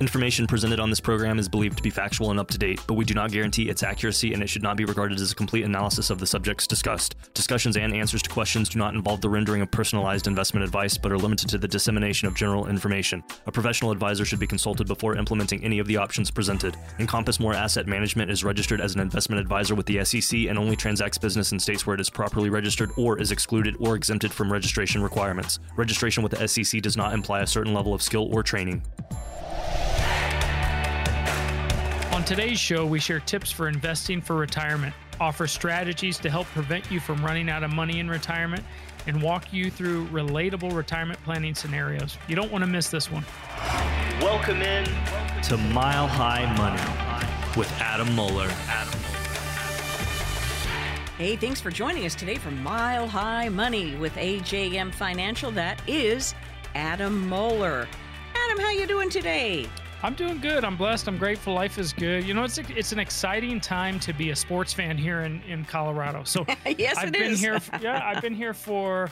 Information presented on this program is believed to be factual and up to date, but we do not guarantee its accuracy and it should not be regarded as a complete analysis of the subjects discussed. Discussions and answers to questions do not involve the rendering of personalized investment advice, but are limited to the dissemination of general information. A professional advisor should be consulted before implementing any of the options presented. Encompass More Asset Management is registered as an investment advisor with the SEC and only transacts business in states where it is properly registered or is excluded or exempted from registration requirements. Registration with the SEC does not imply a certain level of skill or training. On today's show, we share tips for investing for retirement, offer strategies to help prevent you from running out of money in retirement, and walk you through relatable retirement planning scenarios. You don't want to miss this one. Welcome in to Mile High Money with Adam Moeller. Adam Hey, thanks for joining us today for Mile High Money with AJM Financial. That is Adam Moeller. Adam, how you doing today? I'm doing good. I'm blessed. I'm grateful. Life is good. You know, it's it's an exciting time to be a sports fan here in, in Colorado. So yes, I've it been is. here. Yeah, I've been here for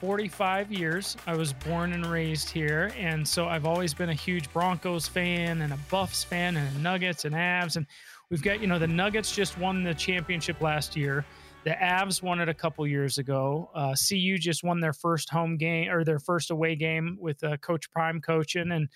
45 years. I was born and raised here, and so I've always been a huge Broncos fan and a Buffs fan and a Nuggets and Avs. And we've got you know the Nuggets just won the championship last year. The Avs won it a couple years ago. Uh, CU just won their first home game or their first away game with uh, Coach Prime coaching, and and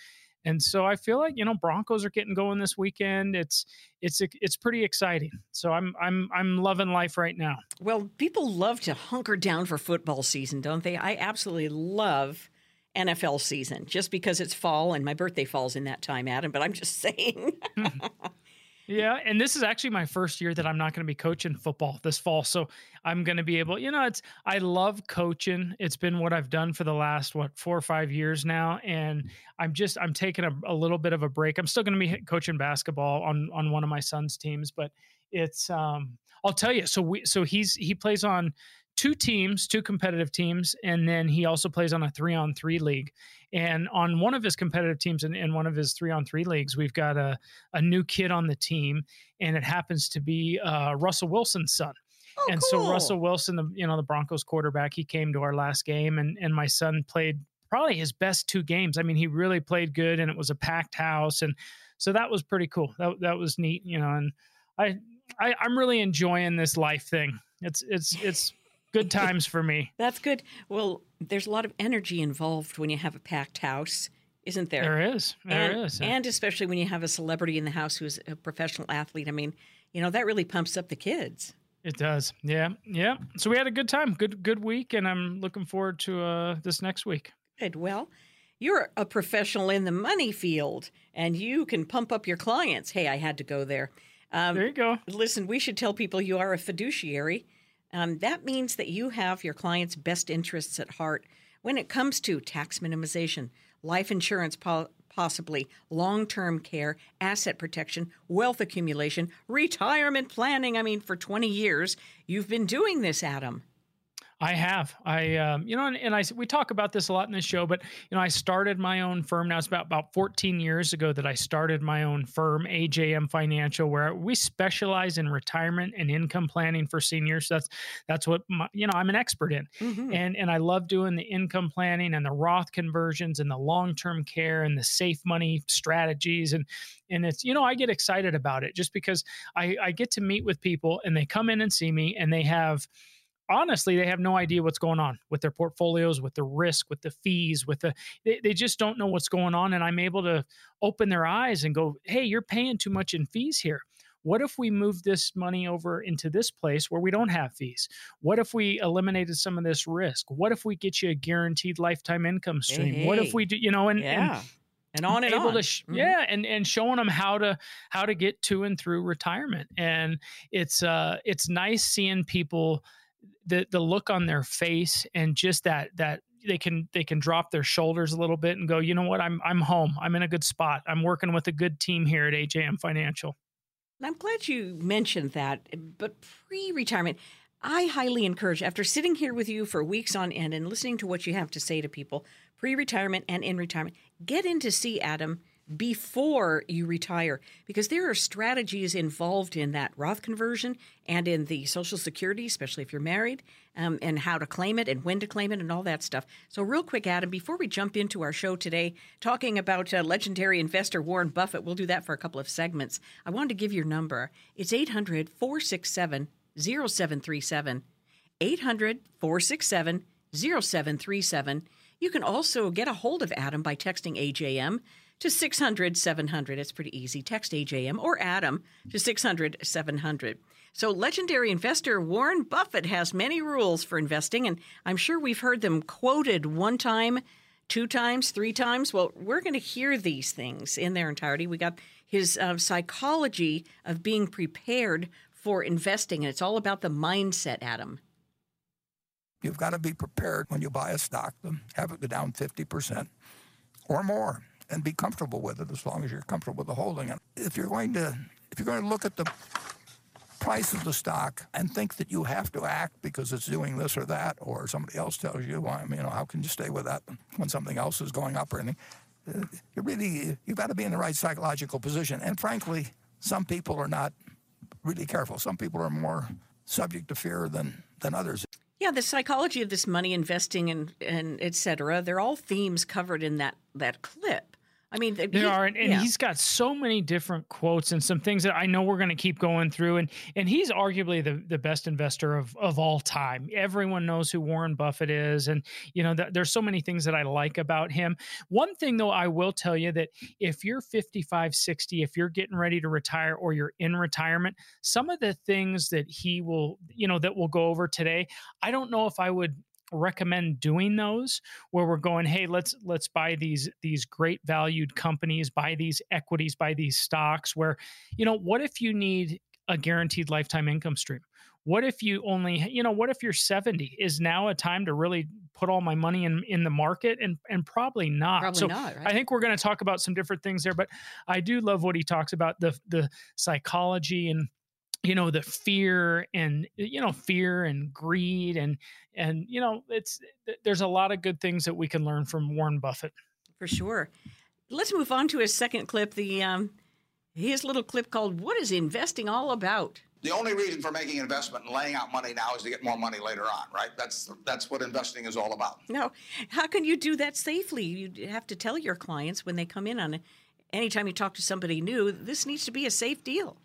so I feel like you know Broncos are getting going this weekend. It's it's it's pretty exciting. So I'm I'm I'm loving life right now. Well, people love to hunker down for football season, don't they? I absolutely love NFL season just because it's fall and my birthday falls in that time, Adam. But I'm just saying. Mm-hmm. Yeah, and this is actually my first year that I'm not going to be coaching football this fall. So I'm going to be able, you know, it's I love coaching. It's been what I've done for the last what 4 or 5 years now and I'm just I'm taking a, a little bit of a break. I'm still going to be coaching basketball on on one of my son's teams, but it's um I'll tell you. So we so he's he plays on two teams, two competitive teams, and then he also plays on a three on three league. And on one of his competitive teams and in, in, one of his three on three leagues, we've got a, a new kid on the team, and it happens to be uh, Russell Wilson's son. Oh, and cool. so Russell Wilson, the you know the Broncos quarterback, he came to our last game, and and my son played probably his best two games. I mean, he really played good, and it was a packed house, and so that was pretty cool. That that was neat, you know. And I, I I'm really enjoying this life thing. It's it's it's good times for me. That's good. Well, there's a lot of energy involved when you have a packed house, isn't there? There is. There and, is. And especially when you have a celebrity in the house who's a professional athlete. I mean, you know, that really pumps up the kids. It does. Yeah. Yeah. So we had a good time. Good good week and I'm looking forward to uh this next week. Good. Well, you're a professional in the money field and you can pump up your clients. Hey, I had to go there. Um, there you go. Listen, we should tell people you are a fiduciary. Um, that means that you have your client's best interests at heart when it comes to tax minimization, life insurance, po- possibly long term care, asset protection, wealth accumulation, retirement planning. I mean, for 20 years, you've been doing this, Adam. I have. I, um, you know, and, and, I we talk about this a lot in this show, but you know, I started my own firm. Now it's about about 14 years ago that I started my own firm, AJM Financial, where we specialize in retirement and income planning for seniors. That's that's what my, you know I'm an expert in, mm-hmm. and and I love doing the income planning and the Roth conversions and the long term care and the safe money strategies and and it's you know I get excited about it just because I I get to meet with people and they come in and see me and they have honestly they have no idea what's going on with their portfolios with the risk with the fees with the they, they just don't know what's going on and i'm able to open their eyes and go hey you're paying too much in fees here what if we move this money over into this place where we don't have fees? What if we eliminated some of this risk? What if we get you a guaranteed lifetime income stream? Hey, what if we do, you know, and, yeah. and and on and able on. to sh- mm-hmm. yeah and and showing them how to how to get to and through retirement and it's uh it's nice seeing people the the look on their face and just that that they can they can drop their shoulders a little bit and go you know what? I'm i'm home. I'm in a good spot. I'm working with a good team here at ajm financial. I'm glad you mentioned that but pre-retirement i highly encourage after sitting here with you for weeks on end and listening to what you have to say to people pre-retirement and in retirement get in to see adam before you retire because there are strategies involved in that Roth conversion and in the Social Security, especially if you're married, um, and how to claim it and when to claim it and all that stuff. So, real quick, Adam, before we jump into our show today, talking about uh, legendary investor Warren Buffett, we'll do that for a couple of segments. I wanted to give your number. It's 800 467 0737. 800 467 0737. You can also get a hold of Adam by texting AJM to 600 700. It's pretty easy. Text AJM or Adam to 600 700. So, legendary investor Warren Buffett has many rules for investing, and I'm sure we've heard them quoted one time, two times, three times. Well, we're going to hear these things in their entirety. We got his uh, psychology of being prepared for investing, and it's all about the mindset, Adam. You've got to be prepared when you buy a stock to have it go down 50% or more and be comfortable with it as long as you're comfortable with the holding it. If you're going to if you're going to look at the price of the stock and think that you have to act because it's doing this or that, or somebody else tells you, well, you know, how can you stay with that when something else is going up or anything? Uh, you really you've got to be in the right psychological position. And frankly, some people are not really careful. Some people are more subject to fear than than others. Yeah, the psychology of this money investing and and et cetera, they're all themes covered in that that clip. I mean, there he, are, and, and yeah. he's got so many different quotes and some things that I know we're going to keep going through. And and he's arguably the the best investor of of all time. Everyone knows who Warren Buffett is, and you know, th- there's so many things that I like about him. One thing though, I will tell you that if you're 55, 60, if you're getting ready to retire or you're in retirement, some of the things that he will, you know, that we'll go over today, I don't know if I would recommend doing those where we're going hey let's let's buy these these great valued companies buy these equities buy these stocks where you know what if you need a guaranteed lifetime income stream? What if you only you know what if you're 70 is now a time to really put all my money in in the market? And and probably not. Probably so not, right? i think we're going to talk about some different things there but i do love what he talks about the the psychology and you know the fear and you know fear and greed and and you know it's there's a lot of good things that we can learn from Warren Buffett. For sure. Let's move on to his second clip the um his little clip called what is investing all about? The only reason for making an investment and laying out money now is to get more money later on right? That's that's what investing is all about. No. How can you do that safely? You have to tell your clients when they come in on it. Anytime you talk to somebody new this needs to be a safe deal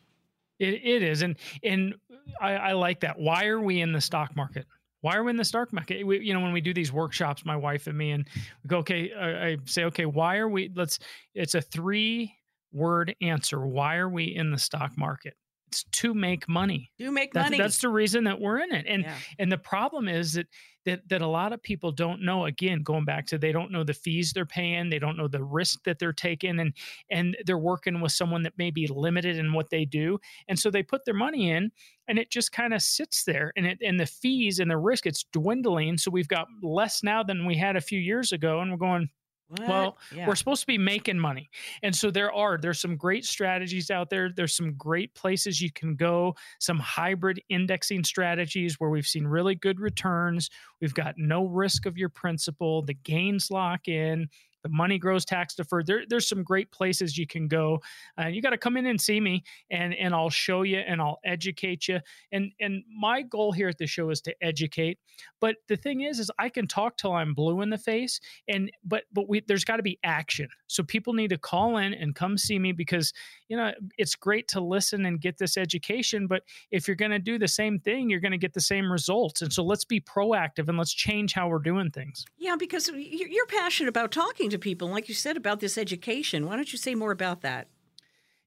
it, it is, and and I, I like that. Why are we in the stock market? Why are we in the stock market? We, you know, when we do these workshops, my wife and me, and we go, okay, I, I say, okay, why are we? Let's. It's a three word answer. Why are we in the stock market? It's to make money. To make that's, money. That's the reason that we're in it. And yeah. and the problem is that that that a lot of people don't know. Again, going back to they don't know the fees they're paying, they don't know the risk that they're taking, and and they're working with someone that may be limited in what they do, and so they put their money in, and it just kind of sits there, and it and the fees and the risk it's dwindling. So we've got less now than we had a few years ago, and we're going what? Well, yeah. we're supposed to be making money. And so there are there's some great strategies out there. There's some great places you can go, some hybrid indexing strategies where we've seen really good returns. We've got no risk of your principal, the gains lock in, the money grows tax deferred. There, there's some great places you can go. Uh, you got to come in and see me, and and I'll show you and I'll educate you. And and my goal here at the show is to educate. But the thing is, is I can talk till I'm blue in the face, and but but we there's got to be action. So people need to call in and come see me because you know it's great to listen and get this education, but if you're going to do the same thing, you're going to get the same results. And so let's be proactive and let's change how we're doing things. Yeah, because you're passionate about talking to people, like you said about this education. Why don't you say more about that?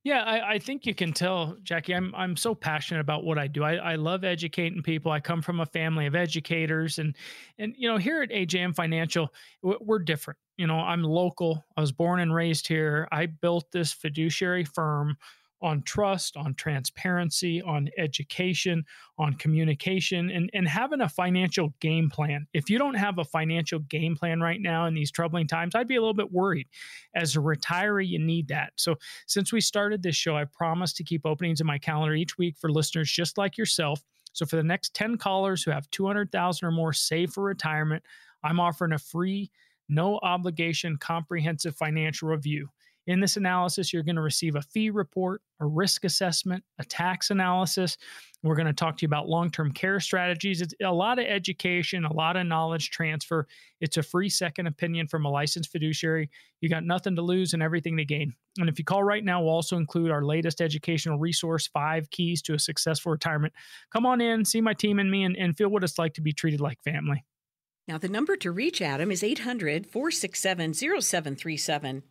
Yeah, I, I, think you can tell, Jackie. I'm I'm so passionate about what I do. I, I love educating people. I come from a family of educators, and and you know here at AJM Financial, we're different. You know, I'm local. I was born and raised here. I built this fiduciary firm on trust, on transparency, on education, on communication, and, and having a financial game plan. If you don't have a financial game plan right now in these troubling times, I'd be a little bit worried. As a retiree, you need that. So, since we started this show, I promised to keep openings in my calendar each week for listeners just like yourself. So, for the next 10 callers who have 200,000 or more saved for retirement, I'm offering a free, no obligation, comprehensive financial review. In this analysis, you're going to receive a fee report, a risk assessment, a tax analysis. We're going to talk to you about long term care strategies. It's a lot of education, a lot of knowledge transfer. It's a free second opinion from a licensed fiduciary. You got nothing to lose and everything to gain. And if you call right now, we'll also include our latest educational resource five keys to a successful retirement. Come on in, see my team and me, and, and feel what it's like to be treated like family. Now, the number to reach Adam is 800 467 0737.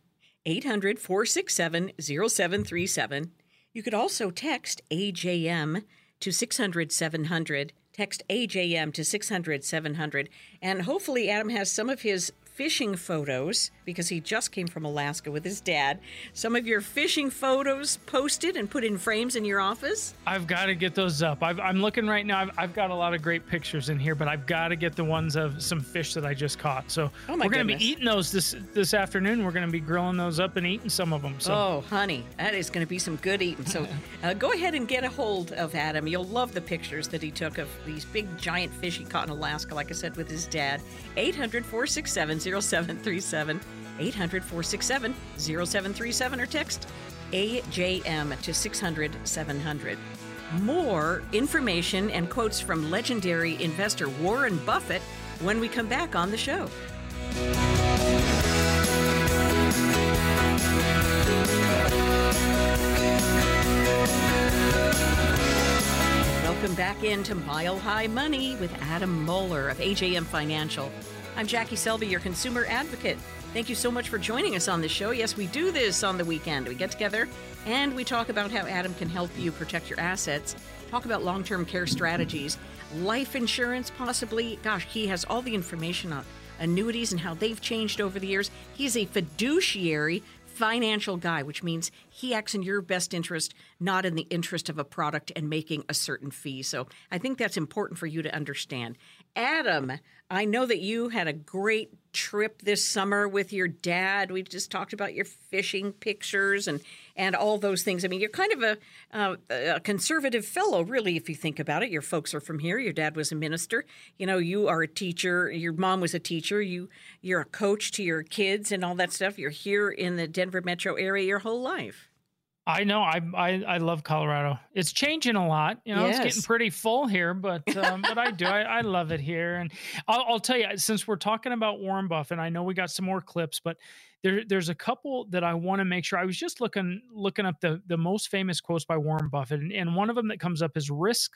800 467 0737. You could also text AJM to 600 700. Text AJM to 600 700. And hopefully, Adam has some of his fishing photos because he just came from Alaska with his dad. Some of your fishing photos posted and put in frames in your office. I've got to get those up. i am looking right now. I've, I've, got a lot of great pictures in here, but I've got to get the ones of some fish that I just caught. So oh we're going to be eating those this this afternoon. We're going to be grilling those up and eating some of them. So. Oh, honey, that is going to be some good eating. So uh, go ahead and get a hold of Adam. You'll love the pictures that he took of these big giant fish he caught in Alaska, like I said, with his dad. 800 467 0737. 800 467 0737 or text AJM to 600 700. More information and quotes from legendary investor Warren Buffett when we come back on the show. Welcome back into Mile High Money with Adam Moeller of AJM Financial. I'm Jackie Selby, your consumer advocate. Thank you so much for joining us on the show. Yes, we do this on the weekend. We get together and we talk about how Adam can help you protect your assets, talk about long term care strategies, life insurance, possibly. Gosh, he has all the information on annuities and how they've changed over the years. He's a fiduciary financial guy, which means he acts in your best interest, not in the interest of a product and making a certain fee. So I think that's important for you to understand. Adam, I know that you had a great trip this summer with your dad. We just talked about your fishing pictures and and all those things. I mean, you're kind of a, uh, a conservative fellow, really, if you think about it. Your folks are from here. Your dad was a minister. You know, you are a teacher. Your mom was a teacher. You you're a coach to your kids and all that stuff. You're here in the Denver metro area your whole life. I know. I, I I love Colorado. It's changing a lot. You know, yes. it's getting pretty full here, but um, but I do. I, I love it here. And I'll, I'll, tell you, since we're talking about Warren Buffett, I know we got some more clips, but there there's a couple that I want to make sure. I was just looking looking up the the most famous quotes by Warren Buffett, and, and one of them that comes up is risk.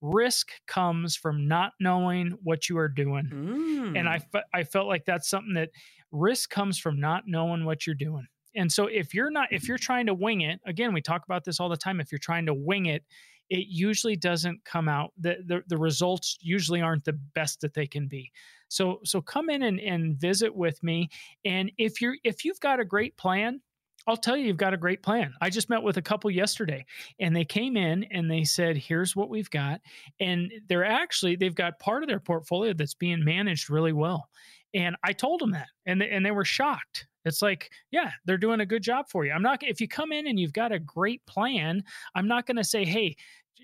Risk comes from not knowing what you are doing, mm. and I I felt like that's something that risk comes from not knowing what you're doing and so if you're not if you're trying to wing it again we talk about this all the time if you're trying to wing it it usually doesn't come out the, the, the results usually aren't the best that they can be so so come in and, and visit with me and if you're if you've got a great plan I'll tell you, you've got a great plan. I just met with a couple yesterday and they came in and they said, here's what we've got. And they're actually, they've got part of their portfolio that's being managed really well. And I told them that and, and they were shocked. It's like, yeah, they're doing a good job for you. I'm not if you come in and you've got a great plan, I'm not going to say, "Hey,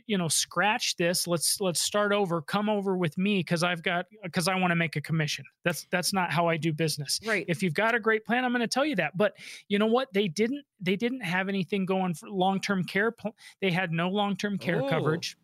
you know, scratch this. Let's let's start over. Come over with me because I've got because I want to make a commission." That's that's not how I do business. Right. If you've got a great plan, I'm going to tell you that. But you know what? They didn't they didn't have anything going for long-term care. They had no long-term care oh. coverage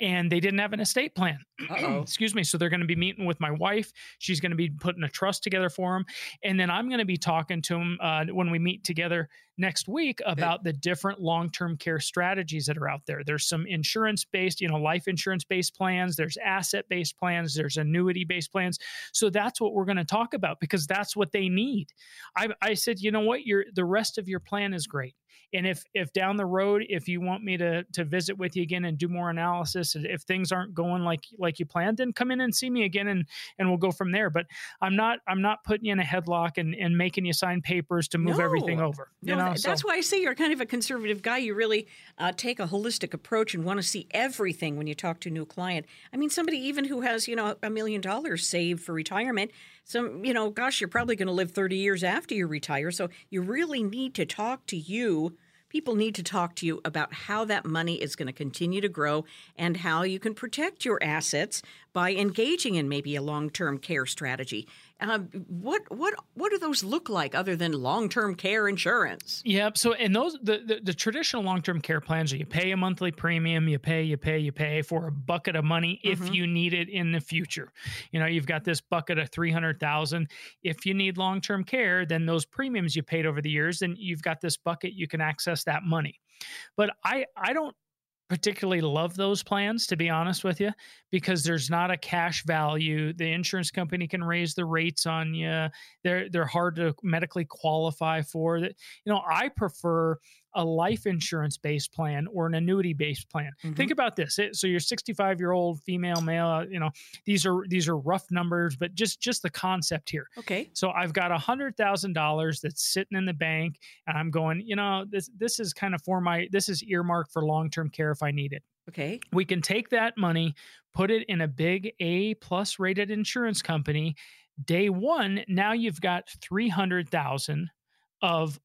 and they didn't have an estate plan. Excuse me. So they're going to be meeting with my wife. She's going to be putting a trust together for them, and then I'm going to be talking to them uh, when we meet together next week about the different long-term care strategies that are out there. There's some insurance-based, you know, life insurance-based plans. There's asset-based plans. There's annuity-based plans. So that's what we're going to talk about because that's what they need. I, I said, you know what, your the rest of your plan is great and if if down the road if you want me to to visit with you again and do more analysis if things aren't going like like you planned then come in and see me again and and we'll go from there but i'm not i'm not putting you in a headlock and and making you sign papers to move no. everything over you no, know that's so. why i say you're kind of a conservative guy you really uh, take a holistic approach and want to see everything when you talk to a new client i mean somebody even who has you know a million dollars saved for retirement so, you know, gosh, you're probably going to live 30 years after you retire. So you really need to talk to you. People need to talk to you about how that money is going to continue to grow and how you can protect your assets by engaging in maybe a long-term care strategy. Um, what what what do those look like other than long-term care insurance? Yep. So, and those the the, the traditional long-term care plans are you pay a monthly premium, you pay, you pay, you pay for a bucket of money if Mhm. you need it in the future. You know, you've got this bucket of three hundred thousand. If you need long-term care, then those premiums you paid over the years, then you've got this bucket you can access that money. But I I don't particularly love those plans to be honest with you because there's not a cash value. The insurance company can raise the rates on you they're they're hard to medically qualify for. That you know i prefer a life insurance based plan or an annuity based plan think about this it, so you're 65 year old female male uh, you know these are these are rough numbers but just just the concept here Okay. so I've got a hundred thousand dollars that's sitting in the bank, and I'm going, you know, this this is kind of for my this is earmarked for long term care if I need it. Okay. We can take that money, put it in a big A plus rated insurance company. Day one, now you've got three hundred thousand of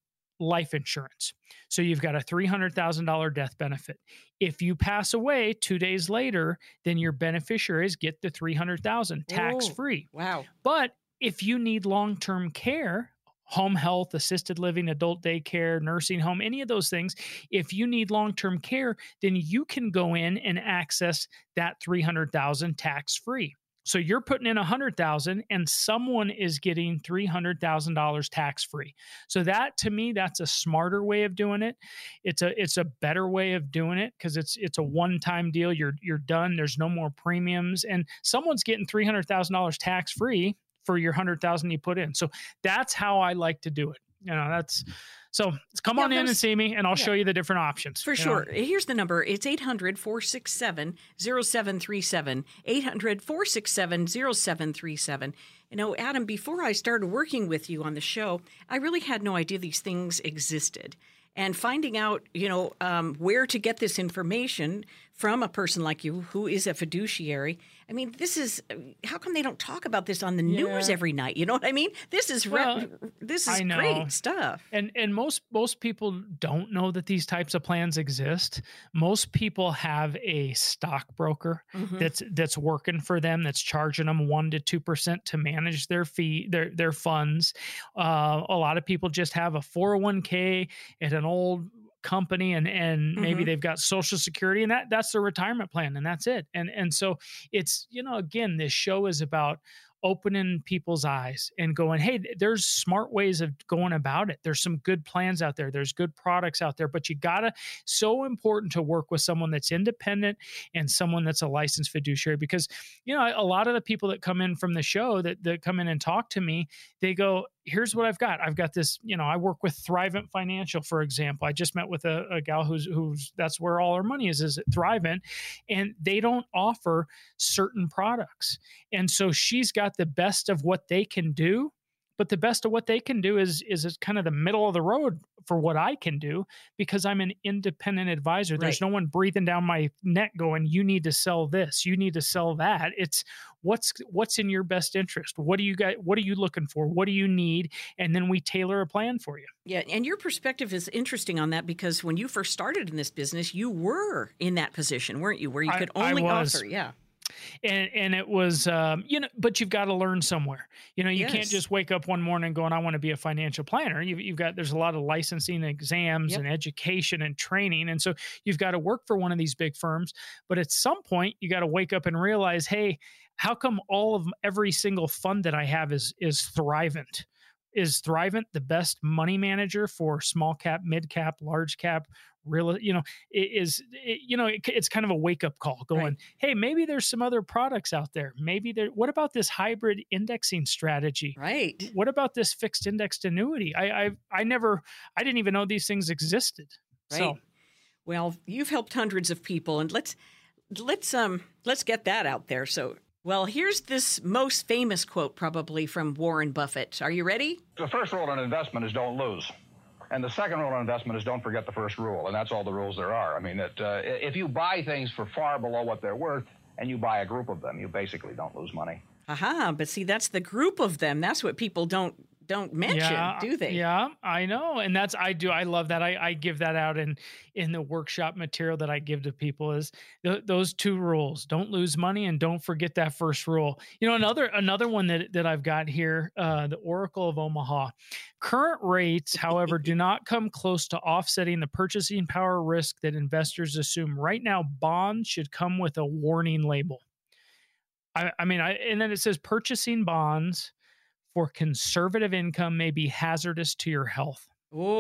life insurance. So you've got a $300,000 death benefit. If you pass away 2 days later, then your beneficiaries get the 300,000 tax free. Wow. But if you need long term care, home health, assisted living, adult daycare, nursing home, any of those things, if you need long term care, then you can go in and access that 300,000 tax free. So you're putting in a 100,000 and someone is getting $300,000 tax free. So that to me that's a smarter way of doing it. It's a it's a better way of doing it cuz it's it's a one-time deal. You're you're done. There's no more premiums and someone's getting $300,000 tax free for your 100,000 you put in. So that's how I like to do it. You know, that's so come Yeah, on in and see me and I'll yeah. show you the different options. For you know. sure. Here's the number. It's 800 467 0737. 800 467 0737. You know, Adam, before I started working with you on the show, I really had no idea these things existed. And finding out, you know, um, where to get this information from a person like you who is a fiduciary. I mean, this is how come they don't talk about this on the news every night? You know what I mean? This is re- this is great stuff. and and most most people don't know that these types of plans exist most people have a stockbroker Mhm. that's that's working for them that's charging them 1 to 2% to manage their fee their their funds uh, a lot of people just have a 401k at an old company and and maybe Mhm. they've got social security and that that's their retirement plan and that's it and and so it's you know again this show is about opening people's eyes and going, hey, there's smart ways of going about it. There's some good plans out there. There's good products out there, but you gotta so important to work with someone that's independent and someone that's a licensed fiduciary because you know a lot of the people that come in from the show that that come in and talk to me, they go, here's what I've got. I've got this, you know, I work with Thrivent Financial, for example. I just met with a, a gal who's who's that's where all her money is, is at Thrivent, and they don't offer certain products. And so she's got the best of what they can do, but the best of what they can do is is kind of the middle of the road for what I can do because I'm an independent advisor. There's Right. no one breathing down my neck going, "You need to sell this, you need to sell that." It's what's what's in your best interest. What do you got? What are you looking for? What do you need? And then we tailor a plan for you. Yeah, and your perspective is interesting on that because when you first started in this business, you were in that position, weren't you? Where you could I only was. offer, yeah. And and it was um, you know but you've got to learn somewhere. You know you can't just wake up one morning going i want to be a financial planner. You've, you've got there's a lot of licensing exams Yep. and education and training and so you've got to work for one of these big firms but at some point you got to wake up and realize hey how come all of every single fund that i have is is thrivent? Is thrivent the best money manager for small cap mid cap large cap real you know it is it, you know it, it's kind of a wake up call going Right. hey maybe there's some other products out there maybe there what about this hybrid indexing strategy Right. what about this fixed indexed annuity i i i never i didn't even know these things existed Right. so Well, you've helped hundreds of people and let's let's um let's get that out there. So, well, here's this most famous quote probably from Warren Buffett. Are you ready? The first rule in investment is don't lose. And the second rule in investment is don't forget the first rule. And that's all the rules there are. I mean, that, uh, if you buy things for far below what they're worth and you buy a group of them, you basically don't lose money. Aha, but see that's the group of them. That's what people don't don't mention, yeah, do they? Yeah, I know, and that's I do. I love that. I, I give that out in in the workshop material that I give to people is th- those two rules: don't lose money and don't forget that first rule. You know, another another one that that I've got here, uh, the Oracle of Omaha. Current rates, however, do not come close to offsetting the purchasing power risk that investors assume. Right now, bonds should come with a warning label. I, I mean, I and then it says purchasing bonds for conservative income may be hazardous to your health.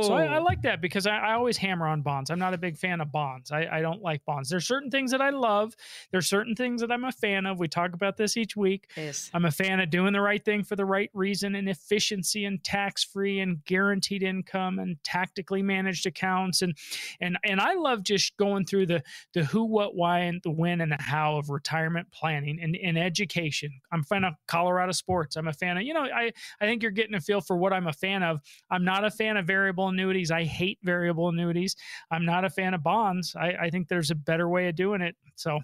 So I, I, like that because I, I, always hammer on bonds. I'm not a big fan of bonds. I, I, don't like bonds. There's certain things that I love. There's certain things that I'm a fan of. We talk about this each week. Yes. I'm a fan of doing the right thing for the right reason and efficiency and tax free and guaranteed income and tactically managed accounts and and and I love just going through the the who, what, why, and the when and the how of retirement planning and, and education. I'm a fan of Colorado sports. I'm a fan of you know I I think you're getting a feel for what I'm a fan of. I'm not a fan of very variable annuities. I hate variable annuities. I'm not a fan of bonds. I, I think there's a better way of doing it. So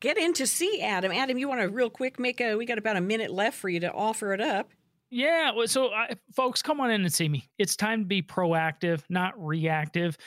get in to see Adam. Adam, you want to real quick make a? We got about a minute left for you to offer it up. Yeah, so I, folks, come on in and see me. It's time to be proactive, not reactive.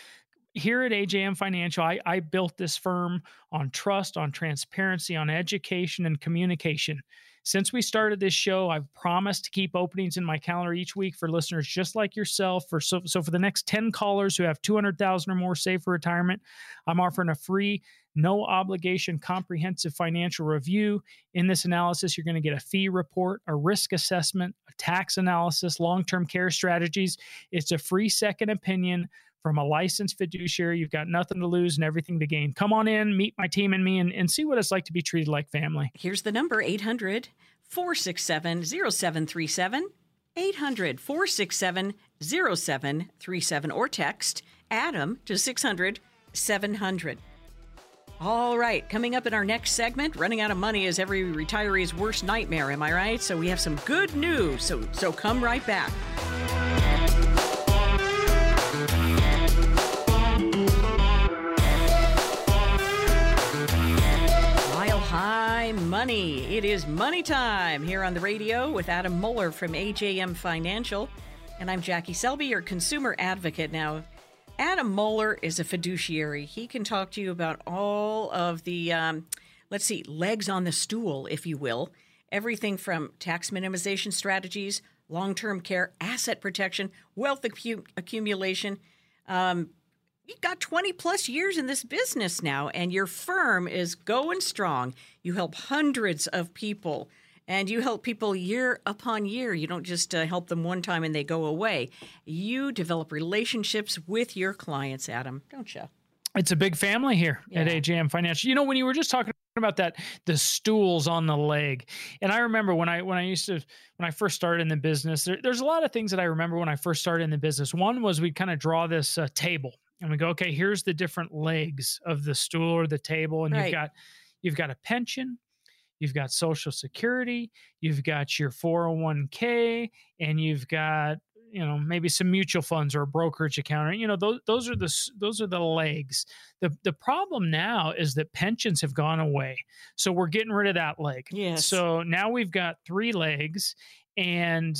Here at AJM Financial, I, I built this firm on trust, on transparency, on education, and communication. Since we started this show, I've promised to keep openings in my calendar each week for listeners just like yourself. For so, so for the next 10 callers who have 200,000 or more saved for retirement, I'm offering a free no obligation comprehensive financial review. In this analysis, you're going to get a fee report, a risk assessment, a tax analysis, long term care strategies. It's a free second opinion from a licensed fiduciary. You've got nothing to lose and everything to gain. Come on in, meet my team and me, and, and see what it's like to be treated like family. Here's the number 800 467 0737. 800 467 0737 or text Adam to 600 700. All right, coming up in our next segment, running out of money is every retiree's worst nightmare, am I right? So we have some good news. So so come right back. Money. It is money time here on the radio with Adam Moeller from AJM Financial. And I'm Jackie Selby, your consumer advocate. Now, Adam Moeller is a fiduciary. He can talk to you about all of the, um, let's see, legs on the stool, if you will. Everything from tax minimization strategies, long term care, asset protection, wealth accu- accumulation, um, you've got 20 plus years in this business now, and your firm is going strong. You help hundreds of people, and you help people year upon year. You don't just uh, help them one time and they go away. You develop relationships with your clients, Adam, don't you? It's a big family here yeah. at AJM Financial. You know, when you were just talking about that the stools on the leg and i remember when i when i used to when i first started in the business there, there's a lot of things that i remember when i first started in the business one was we kind of draw this uh, table and we go, okay, here's the different legs of the stool or the table, and right. you've got you've got a pension, you've got social security, you've got your 401k, and you've got you know maybe some mutual funds or a brokerage account or you know those those are the those are the legs. The the problem now is that pensions have gone away so we're getting rid of that leg. Yes. So now we've got three legs and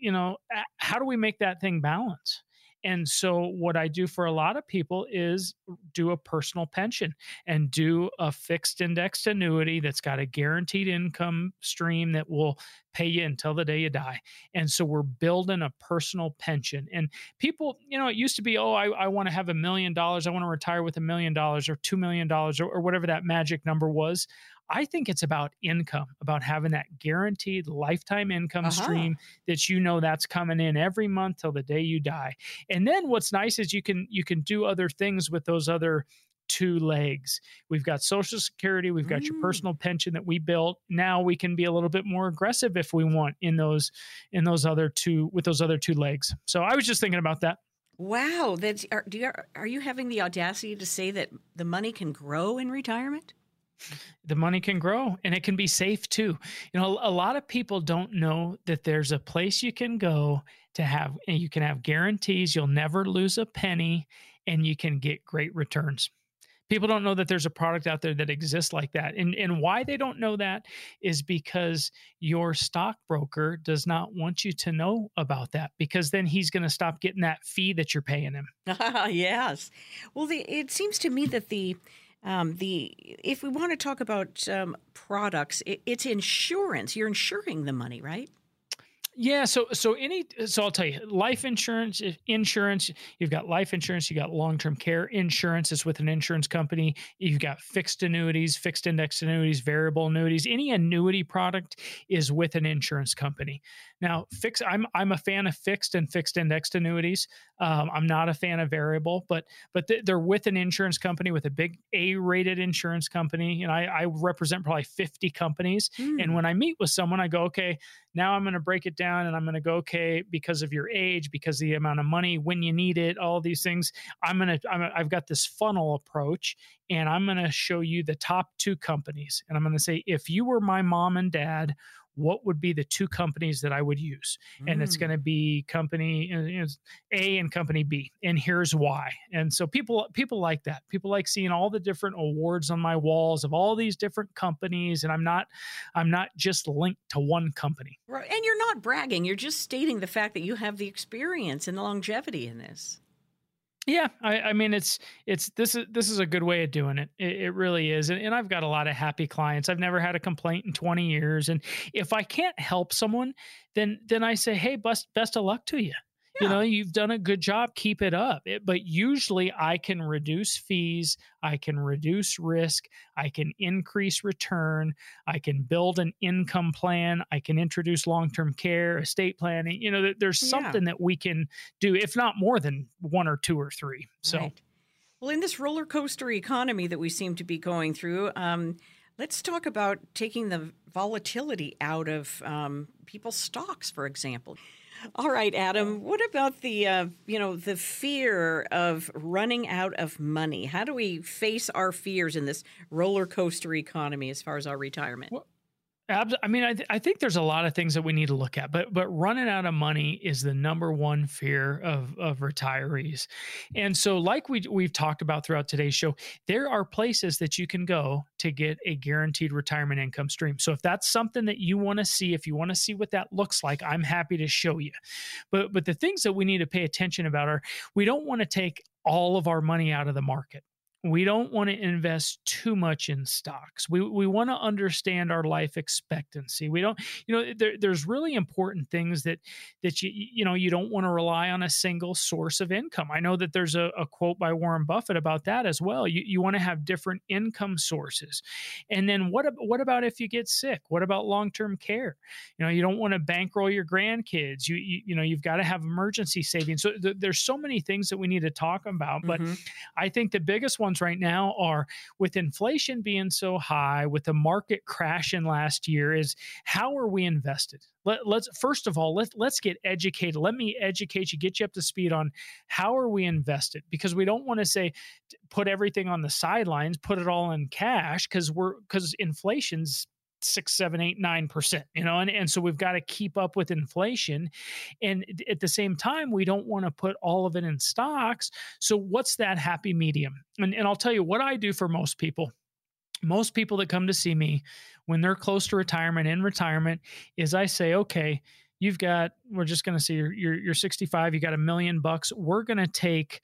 you know how do we make that thing balance and so, what I do for a lot of people is do a personal pension and do a fixed indexed annuity that's got a guaranteed income stream that will pay you until the day you die. And so, we're building a personal pension. And people, you know, it used to be, oh, I, I want to have a million dollars. I want to retire with a million dollars or $2 million or, or whatever that magic number was. I think it's about income, about having that guaranteed lifetime income uh-huh. stream that you know that's coming in every month till the day you die. And then what's nice is you can you can do other things with those other two legs. We've got social security, we've got mm. your personal pension that we built. Now we can be a little bit more aggressive if we want in those in those other two with those other two legs. So I was just thinking about that. Wow, that's are, do you, are you having the audacity to say that the money can grow in retirement? The money can grow and it can be safe too. You know, a lot of people don't know that there's a place you can go to have, and you can have guarantees you'll never lose a penny and you can get great returns. People don't know that there's a product out there that exists like that. And and why they don't know that is because your stockbroker does not want you to know about that because then he's going to stop getting that fee that you're paying him. yes. Well, the, it seems to me that the um, the if we want to talk about um, products, it, it's insurance. You're insuring the money, right? Yeah, so so any so I'll tell you, life insurance, insurance, you've got life insurance, you got long-term care insurance is with an insurance company, you've got fixed annuities, fixed index annuities, variable annuities, any annuity product is with an insurance company. Now, fix I'm I'm a fan of fixed and fixed indexed annuities. Um, I'm not a fan of variable, but but they're with an insurance company with a big A-rated insurance company, and I, I represent probably 50 companies. Mm. And when I meet with someone, I go, okay, now I'm going to break it down, and I'm going to go, okay, because of your age, because the amount of money, when you need it, all these things. I'm gonna I'm, I've got this funnel approach, and I'm going to show you the top two companies, and I'm going to say if you were my mom and dad what would be the two companies that I would use? Mm. And it's going to mm. be company A and company B. And here's why. And so people people like that. People like seeing all the different awards on my walls of all these different companies and I'm not I'm not just linked to one company. Right. And you're not bragging. You're just stating the fact that you have the experience and the longevity in this. Yeah, I, I, mean it's it's this is this is a good way of doing it. It, it really is, and, and, I've got a lot of happy clients. I've never had a complaint in twenty years, and if I can't help someone, then then I say, hey, best best of luck to you you know you've done a good job keep it up it, but usually i can reduce fees i can reduce risk i can increase return i can build an income plan i can introduce long-term care estate planning you know there's something yeah. that we can do if not more than one or two or three so right. well in this roller coaster economy that we seem to be going through um, let's talk about taking the volatility out of um, people's stocks for example all right, Adam. What about the uh, you know the fear of running out of money? How do we face our fears in this roller coaster economy as far as our retirement? Well, I mean, I, th- I think there's a lot of things that we need to look at, but but running out of money is the number one fear of of retirees, and so like we we've talked about throughout today's show, there are places that you can go to get a guaranteed retirement income stream. So if that's something that you want to see, if you want to see what that looks like, I'm happy to show you. But but the things that we need to pay attention about are we don't want to take all of our money out of the market we don't want to invest too much in stocks. We we want to understand our life expectancy. We don't, you know, there, there's really important things that that you you know you don't want to rely on a single source of income. I know that there's a, a quote by Warren Buffett about that as well. You you want to have different income sources, and then what what about if you get sick? What about long term care? You know, you don't want to bankroll your grandkids. You you, you know you've got to have emergency savings. So th- there's so many things that we need to talk about. But mm-hmm. I think the biggest one right now are with inflation being so high, with the market crashing last year, is how are we invested? Let, us first of all let let's get educated. Let me educate you, get you up to speed on how are we invested because we don't want to say put everything on the sidelines, put it all in cash because we're because inflation's six, seven, eight, nine percent, you know, and, and so we've got to keep up with inflation. And at the same time, we don't want to put all of it in stocks. So what's that happy medium? And, and I'll tell you what I do for most people. Most people that come to see me when they're close to retirement in retirement is I say, okay, you've got, we're just going to say you're, you're, you're 65, you got a million bucks. We're going to take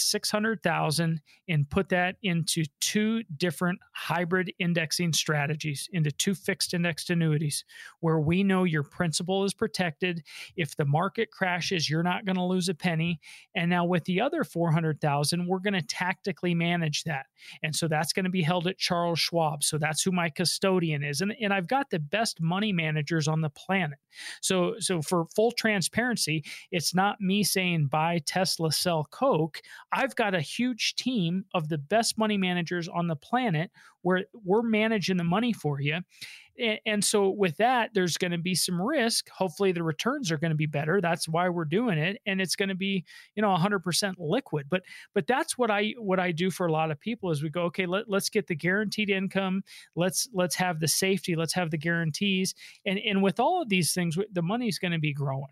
600,000 and put that into two different hybrid indexing strategies, into two fixed indexed annuities where we know your principal is protected. If the market crashes, you're not going to lose a penny. And now with the other 400,000, we're going to tactically manage that. And so that's going to be held at Charles Schwab. So that's who my custodian is. And, and I've got the best money managers on the planet. So so for full transparency, it's not me saying buy Tesla, sell Coke. I've got a huge team of the best money managers on the planet where we're managing the money for you. And, so with that, there's going to be some risk. Hopefully the returns are going to be better. That's why we're doing it. And it's going to be, you know, 100% liquid. But but that's what I what I do for a lot of people is we go, okay, let, let's get the guaranteed income. Let's let's have the safety. Let's have the guarantees. And and with all of these things, the money's going to be growing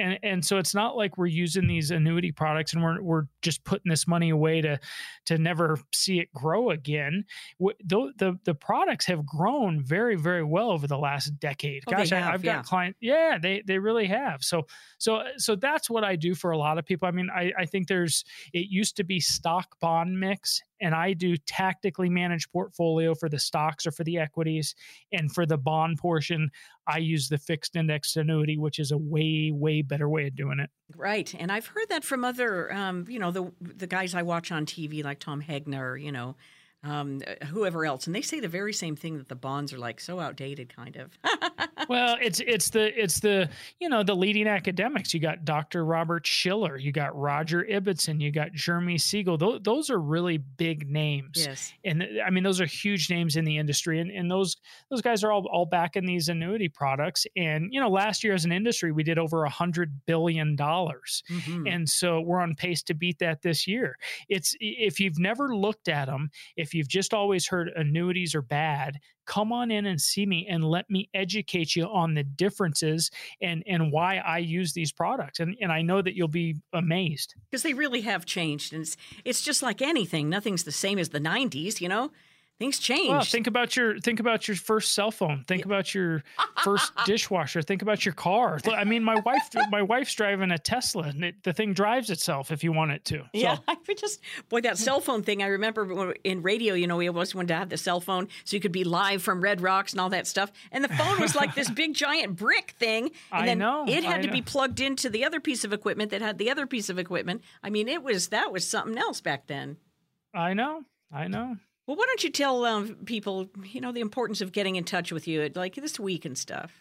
and and so it's not like we're using these annuity products and we're we're just putting this money away to to never see it grow again. The the, the products have grown very very well over the last decade. Oh, Gosh, have, I, have yeah. got clients. Yeah, they they really have. So so so that's what I do for a lot of people. I mean, I I think there's it used to be stock bond mix and I do tactically managed portfolio for the stocks or for the equities. And for the bond portion, I use the fixed index annuity, which is a way, way better way of doing it. Right, and I've heard that from other, um, you know, the the guys I watch on TV, like Tom Hegna, you know, um, whoever else, and they say the very same thing that the bonds are like so outdated, kind of. well, it's it's the it's the you know the leading academics. You got Dr. Robert Shiller, you got Roger Ibbotson, you got Jeremy Siegel. Those, those are really big names. Yes, and I mean those are huge names in the industry, and, and those those guys are all all back in these annuity products. And you know, last year as an industry, we did over a hundred billion dollars, mm-hmm. and so we're on pace to beat that this year. It's if you've never looked at them, if you've just always heard annuities are bad, come on in and see me and let me educate you on the differences and and why I use these products. And and I know that you'll be amazed. Because they really have changed. And it's it's just like anything. Nothing's the same as the 90s, you know? Things change. Well, think about your think about your first cell phone. Think about your first dishwasher. Think about your car. I mean, my wife my wife's driving a Tesla, and it, the thing drives itself if you want it to. So. Yeah, I just boy that cell phone thing. I remember in radio, you know, we always wanted to have the cell phone so you could be live from Red Rocks and all that stuff. And the phone was like this big giant brick thing, and I then know, it had I to know. be plugged into the other piece of equipment that had the other piece of equipment. I mean, it was that was something else back then. I know, I know. Well, why don't you tell um, people, you know, the importance of getting in touch with you, like this week and stuff?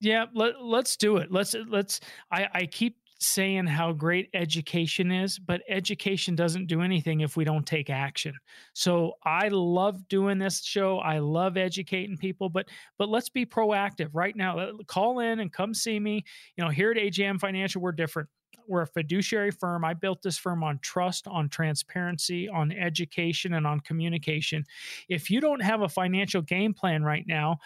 Yeah, let, let's do it. Let's let's. I I keep saying how great education is, but education doesn't do anything if we don't take action. So I love doing this show. I love educating people, but but let's be proactive right now. Call in and come see me. You know, here at AJM Financial, we're different. We're a fiduciary firm. I built this firm on trust, on transparency, on education, and on communication. If you don't have a financial game plan right now,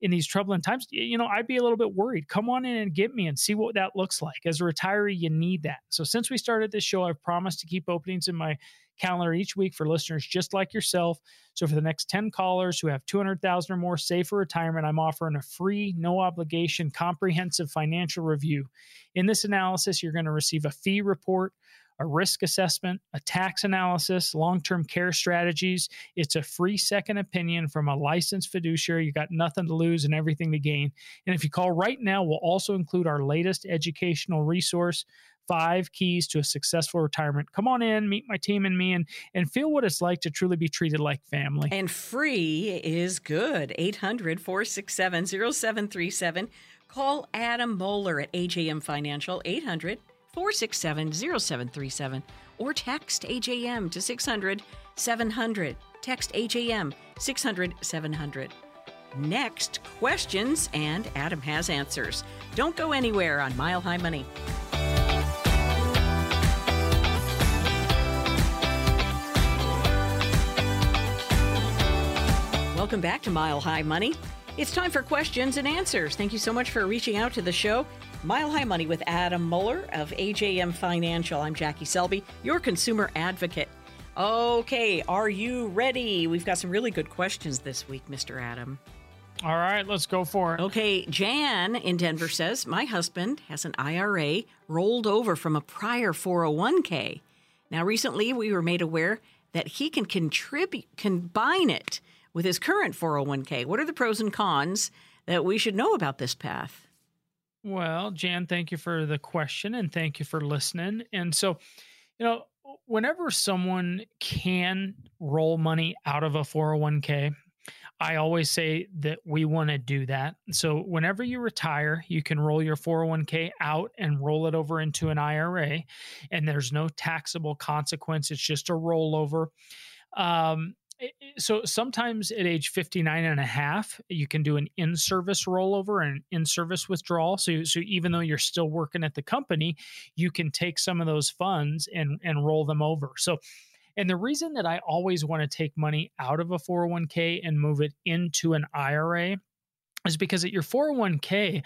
in these troubling times, you know, I'd be a little bit worried. Come on in and get me and see what that looks like. As a retiree, you need that. So since we started this show, I've promised to keep openings in my calendar each week for listeners just like yourself. So for the next 10 callers who have 200,000 or more saved for retirement, I'm offering a free, no obligation, comprehensive financial review. In this analysis, you're going to receive a fee report, a risk assessment, a tax analysis, long term care strategies. It's a free second opinion from a licensed fiduciary. You got nothing to lose and everything to gain. And if you call right now, we'll also include our latest educational resource. Five keys to a successful retirement. Come on in, meet my team and me, and and feel what it's like to truly be treated like family. And free is good. 800 467 0737. Call Adam Moeller at AJM Financial, 800 467 0737, or text AJM to 600 700. Text AJM 600 700. Next, questions, and Adam has answers. Don't go anywhere on Mile High Money. Welcome back to Mile High Money. It's time for questions and answers. Thank you so much for reaching out to the show. Mile High Money with Adam Moeller of AJM Financial. I'm Jackie Selby, your consumer advocate. Okay, are you ready? We've got some really good questions this week, Mr. Adam. All right, let's go for it. Okay, Jan in Denver says, My husband has an IRA rolled over from a prior 401k. Now, recently we were made aware that he can contribute, combine it with his current 401k. What are the pros and cons that we should know about this path? Well, Jan, thank you for the question and thank you for listening. And so, you know, whenever someone can roll money out of a 401k, I always say that we want to do that. So, whenever you retire, you can roll your 401k out and roll it over into an IRA, and there's no taxable consequence. It's just a rollover. Um, so sometimes at age 59 and a half you can do an in-service rollover and in-service withdrawal. So so even though you're still working at the company you can take some of those funds and and roll them over. So and the reason that I always want to take money out of a 401k and move it into an IRA is because at your 401k,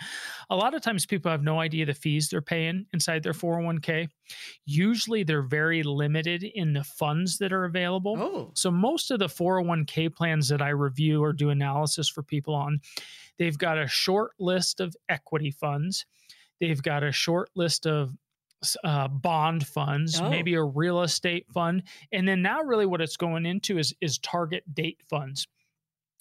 a lot of times people have no idea the fees they're paying inside their 401k. Usually they're very limited in the funds that are available. Oh. So most of the 401k plans that I review or do analysis for people on, they've got a short list of equity funds. They've got a short list of uh, bond funds, Oh. maybe a real estate fund, and then now really what it's going into is is target date funds.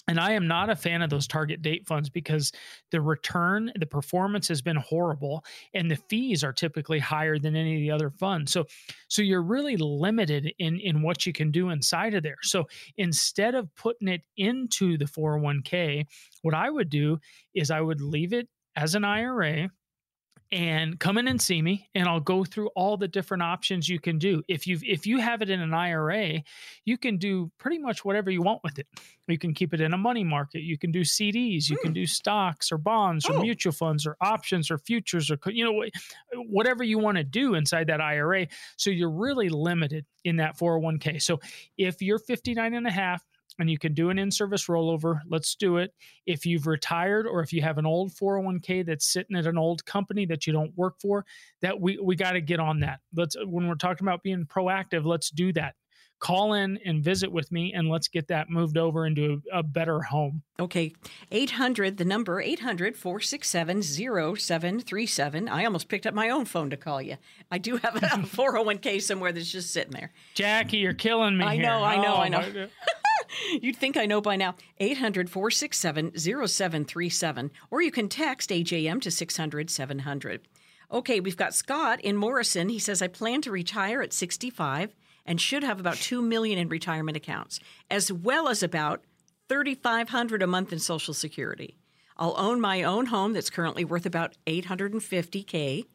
And I am not a fan of those target date funds because the return, the performance has been horrible, and the fees are typically higher than any of the other funds. So, so you're really limited in in what you can do inside of there. So instead of putting it into the 401k, what I would do is I would leave it as an IRA and come in and see me and I'll go through all the different options you can do. If you if you have it in an IRA, you can do pretty much whatever you want with it. You can keep it in a money market, you can do CDs, you can hmm. do stocks or bonds or Oh. mutual funds or options or futures or you know wh- whatever you want to do inside that IRA. So you're really limited in that 401k. So if you're 59 and a half and you can do an in-service rollover, let's do it if you've retired or if you have an old 401k that's sitting at an old company that you don't work for that we we got to get on that let's when we're talking about being proactive let's do that call in and visit with me and let's get that moved over into a, a better home Okay, 800, the number 800 467 0737. I almost picked up my own phone to call you. I do have a 401k somewhere that's just sitting there. jackie you're killing me I here. know, I know, I Oh, know. You'd think I know by now. 800 467 0737. Or you can text AJM to 600 700. Okay, we've got Scott in Morrison. He says, I plan to retire at 65 and should have about 2 million in retirement accounts, as well as about 3500 a month in Social Security. I'll own my own home that's currently worth about 850K.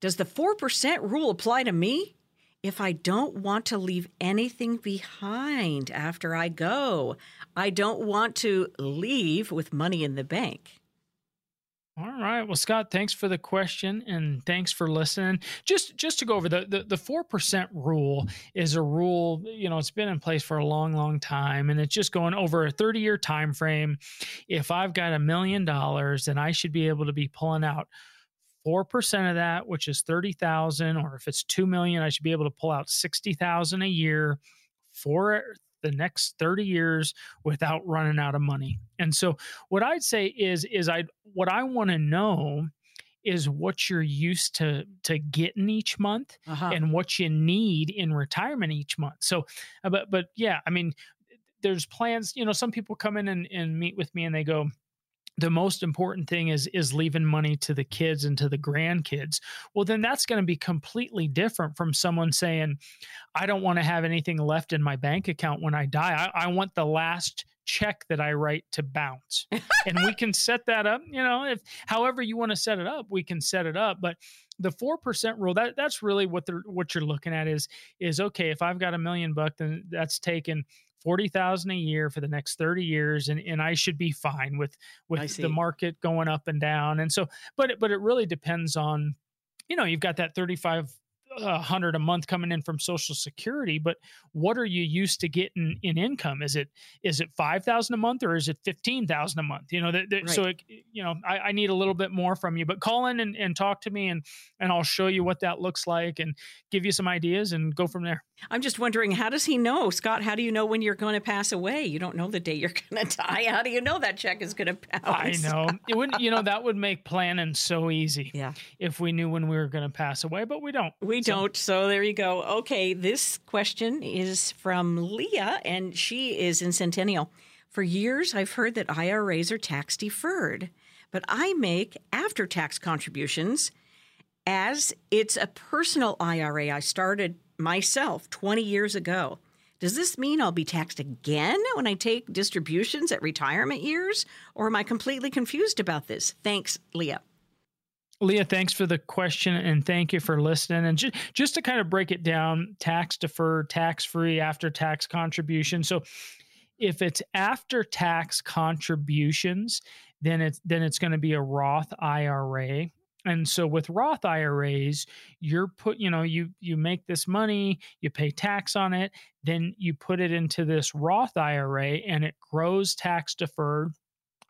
Does the 4% rule apply to me? If I don't want to leave anything behind after I go, I don't want to leave with money in the bank. All right. Well, Scott, thanks for the question and thanks for listening. Just just to go over the the, the 4% rule is a rule, you know, it's been in place for a long long time and it's just going over a 30-year time frame. If I've got a million dollars, then I should be able to be pulling out 4% of that, which is 30,000 or if it's 2 million, I should be able to pull out 60,000 a year for the next 30 years without running out of money. And so what I'd say is is I what I want to know is what you're used to to getting each month Uh-huh. and what you need in retirement each month. So uh, but but yeah, I mean there's plans, you know, some people come in and, and meet with me and they go, the most important thing is is leaving money to the kids and to the grandkids. Well then that's going to be completely different from someone saying i don't want to have anything left in my bank account when i die. I, I want the last check that i write to bounce. And we can set that up you know if however you want to set it up we can set it up. But the 4% rule that that's really what they're what you're looking at is is okay if i've got a million bucks then that's taken 40,000 a year for the next 30 years and, and I should be fine with with the market going up and down. And so but it, but it really depends on you know, you've got that 35 uh, hundred a month coming in from social security but what are you used to getting in income? Is it is it 5000 a month or is it 15000 a month? You know that that- so it, you know I, I need a little bit more from you but call in and, and talk to me and and i'll show you what that looks like and give you some ideas and go from there I'm just wondering, how does he know, Scott? How do you know when you're going to pass away? You don't know the day you're going to die. How do you know that check is going to bounce? I know. It wouldn't, you know, that would make planning so easy Yeah. if we knew when we were going to pass away, but we don't. We So- don't. So there you go. Okay, this question is from Leah, and she is in Centennial. For years, I've heard that IRAs are tax deferred, but I make after tax contributions as it's a personal IRA I started myself 20 years ago. Does this mean I'll be taxed again when I take distributions at retirement years? Or am I completely confused about this? Thanks, Leah. Leah, thanks for the question and thank you for listening. And just, just to kind of break it down tax deferred, tax free, after tax contribution. So if it's after tax contributions, then it's then it's going to be a Roth IRA. And so with Roth IRAs, you're put, you know, you you make this money, you pay tax on it, then you put it into this Roth IRA and it grows tax deferred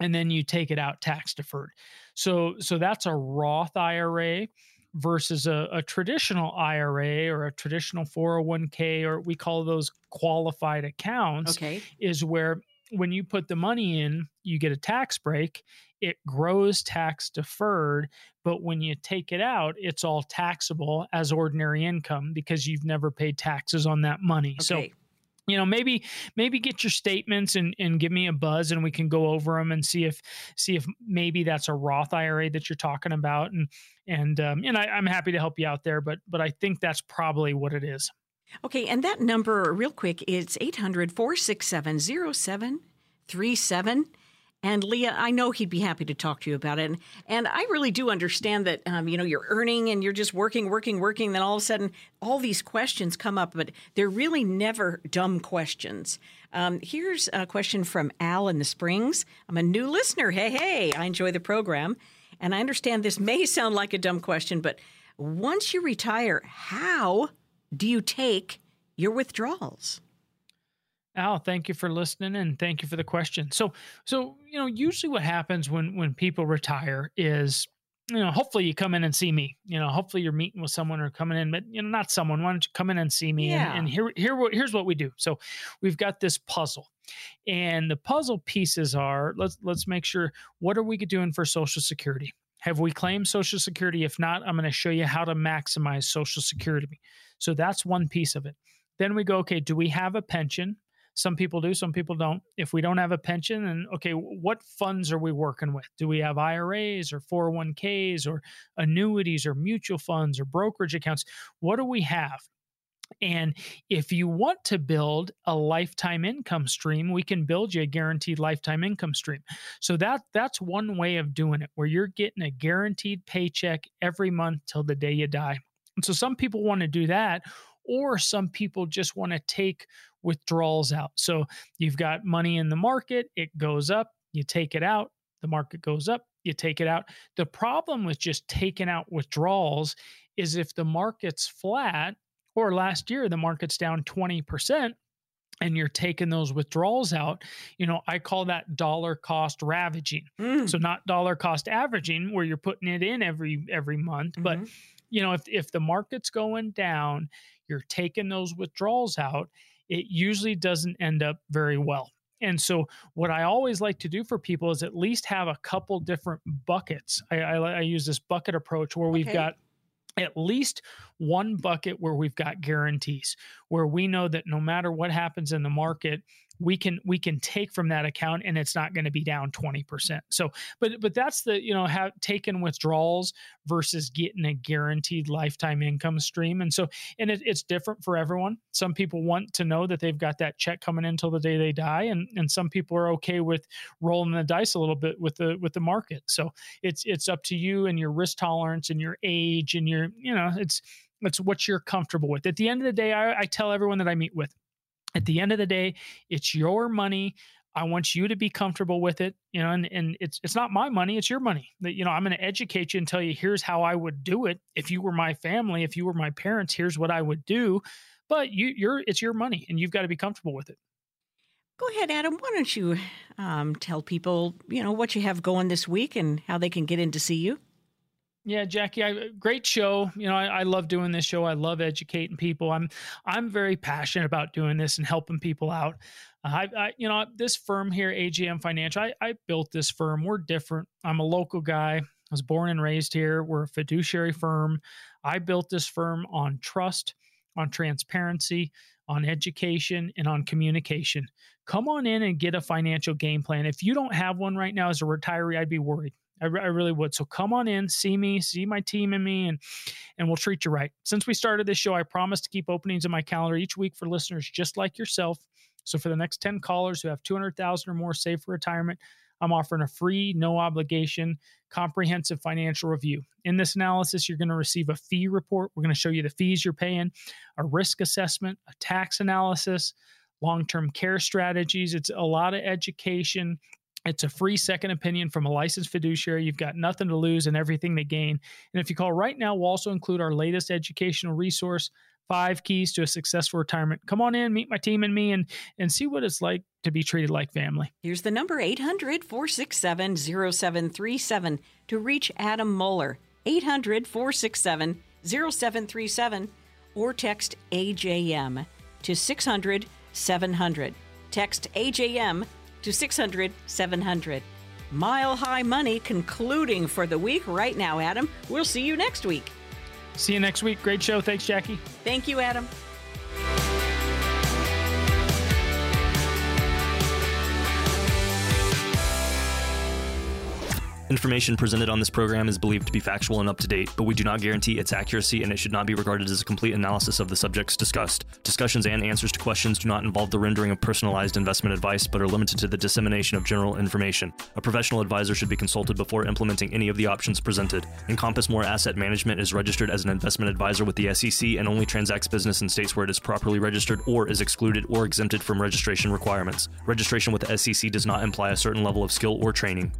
and then you take it out tax deferred. So so that's a Roth IRA versus a, a, traditional IRA or a traditional 401k or we call those qualified accounts okay. is where when you put the money in, you get a tax break. It grows tax deferred, but when you take it out, it's all taxable as ordinary income because you've never paid taxes on that money. Okay. So you know maybe maybe get your statements and and give me a buzz and we can go over them and see if see if maybe that's a roth ira that you're talking about and and um, and I, i'm happy to help you out there but but i think that's probably what it is Okay, and that number, real quick, it's 800 467 0737. And Leah, I know he'd be happy to talk to you about it. And, and I really do understand that, um, you know, you're earning and you're just working, working, working. Then all of a sudden, all these questions come up, but they're really never dumb questions. Um, here's a question from Al in the Springs. I'm a new listener. Hey, hey, I enjoy the program. And I understand this may sound like a dumb question, but once you retire, how do you take your withdrawals? Al, thank you for listening and thank you for the question. So, so you know, usually what happens when when people retire is, you know, hopefully you come in and see me. You know, hopefully you're meeting with someone or coming in, but you know, not someone. Why don't you come in and see me? Yeah. And, and here, here, here's what we do. So, we've got this puzzle, and the puzzle pieces are let's let's make sure what are we doing for Social Security. Have we claimed Social Security? If not, I'm going to show you how to maximize Social Security. So that's one piece of it. Then we go, okay, do we have a pension? Some people do, some people don't. If we don't have a pension, then okay, what funds are we working with? Do we have IRAs or 401ks or annuities or mutual funds or brokerage accounts? What do we have? And if you want to build a lifetime income stream, we can build you a guaranteed lifetime income stream. So that that's one way of doing it where you're getting a guaranteed paycheck every month till the day you die. And so some people want to do that or some people just want to take withdrawals out. So you've got money in the market, it goes up, you take it out, the market goes up, you take it out. The problem with just taking out withdrawals is if the market's flat or last year the market's down 20%, and you're taking those withdrawals out, you know, I call that dollar cost ravaging. Mm. So not dollar cost averaging where you're putting it in every every month, but Mhm. you know, if if the market's going down, you're taking those withdrawals out, it usually doesn't end up very well. And so, what I always like to do for people is at least have a couple different buckets. I, I, I use this bucket approach where we've Okay. got at least one bucket where we've got guarantees where we know that no matter what happens in the market we can we can take from that account and it's not going to be down 20% so but but that's the you know have taken withdrawals versus getting a guaranteed lifetime income stream. And so and it, it's different for everyone. Some people want to know that they've got that check coming in until the day they die and and some people are okay with rolling the dice a little bit with the with the market. So it's it's up to you and your risk tolerance and your age and your you know it's it's what you're comfortable with. At the end of the day I, I tell everyone that i meet with at the end of the day it's your money i want you to be comfortable with it you know and, and it's it's not my money it's your money that you know i'm going to educate you and tell you here's how i would do it if you were my family if you were my parents here's what i would do but you you're it's your money and you've got to be comfortable with it Go ahead, Adam. Why don't you um, tell people, you know, what you have going this week and how they can get in to see you? Yeah, Jackie, I, great show. You know, I, I love doing this show. I love educating people. I'm I'm very passionate about doing this and helping people out. Uh, I, I, you know, this firm here, AJM Financial, I, I built this firm. We're different. I'm a local guy. I was born and raised here. We're a fiduciary firm. I built this firm on trust, on transparency, on education, and on communication. Come on in and get a financial game plan. If you don't have one right now as a retiree, I'd be worried. I, I really would. So come on in, see me, see my team and me, and and we'll treat you right. Since we started this show, I promise to keep openings in my calendar each week for listeners just like yourself. So for the next 10 callers who have 200,000 or more saved for retirement, I'm offering a free, no obligation, comprehensive financial review. In this analysis, you're going to receive a fee report. We're going to show you the fees you're paying, a risk assessment, a tax analysis, long term care strategies. It's a lot of education. It's a free second opinion from a licensed fiduciary. You've got nothing to lose and everything to gain. And if you call right now, we'll also include our latest educational resource, five keys to a successful retirement. Come on in, meet my team and me, and and see what it's like to be treated like family. Here's the number 800 467 0737 to reach Adam Moeller. 800 467 0737 or text AJM to 600 700. Text AJM to 600 700. Mile High Money concluding for the week right now, Adam. We'll see you next week. See you next week. Great show. Thanks, Jackie. Thank you, Adam. Information presented on this program is believed to be factual and up to date, but we do not guarantee its accuracy and it should not be regarded as a complete analysis of the subjects discussed. Discussions and answers to questions do not involve the rendering of personalized investment advice, but are limited to the dissemination of general information. A professional advisor should be consulted before implementing any of the options presented. Encompass More Asset Management is registered as an investment advisor with the SEC and only transacts business in states where it is properly registered or is excluded or exempted from registration requirements. Registration with the SEC does not imply a certain level of skill or training.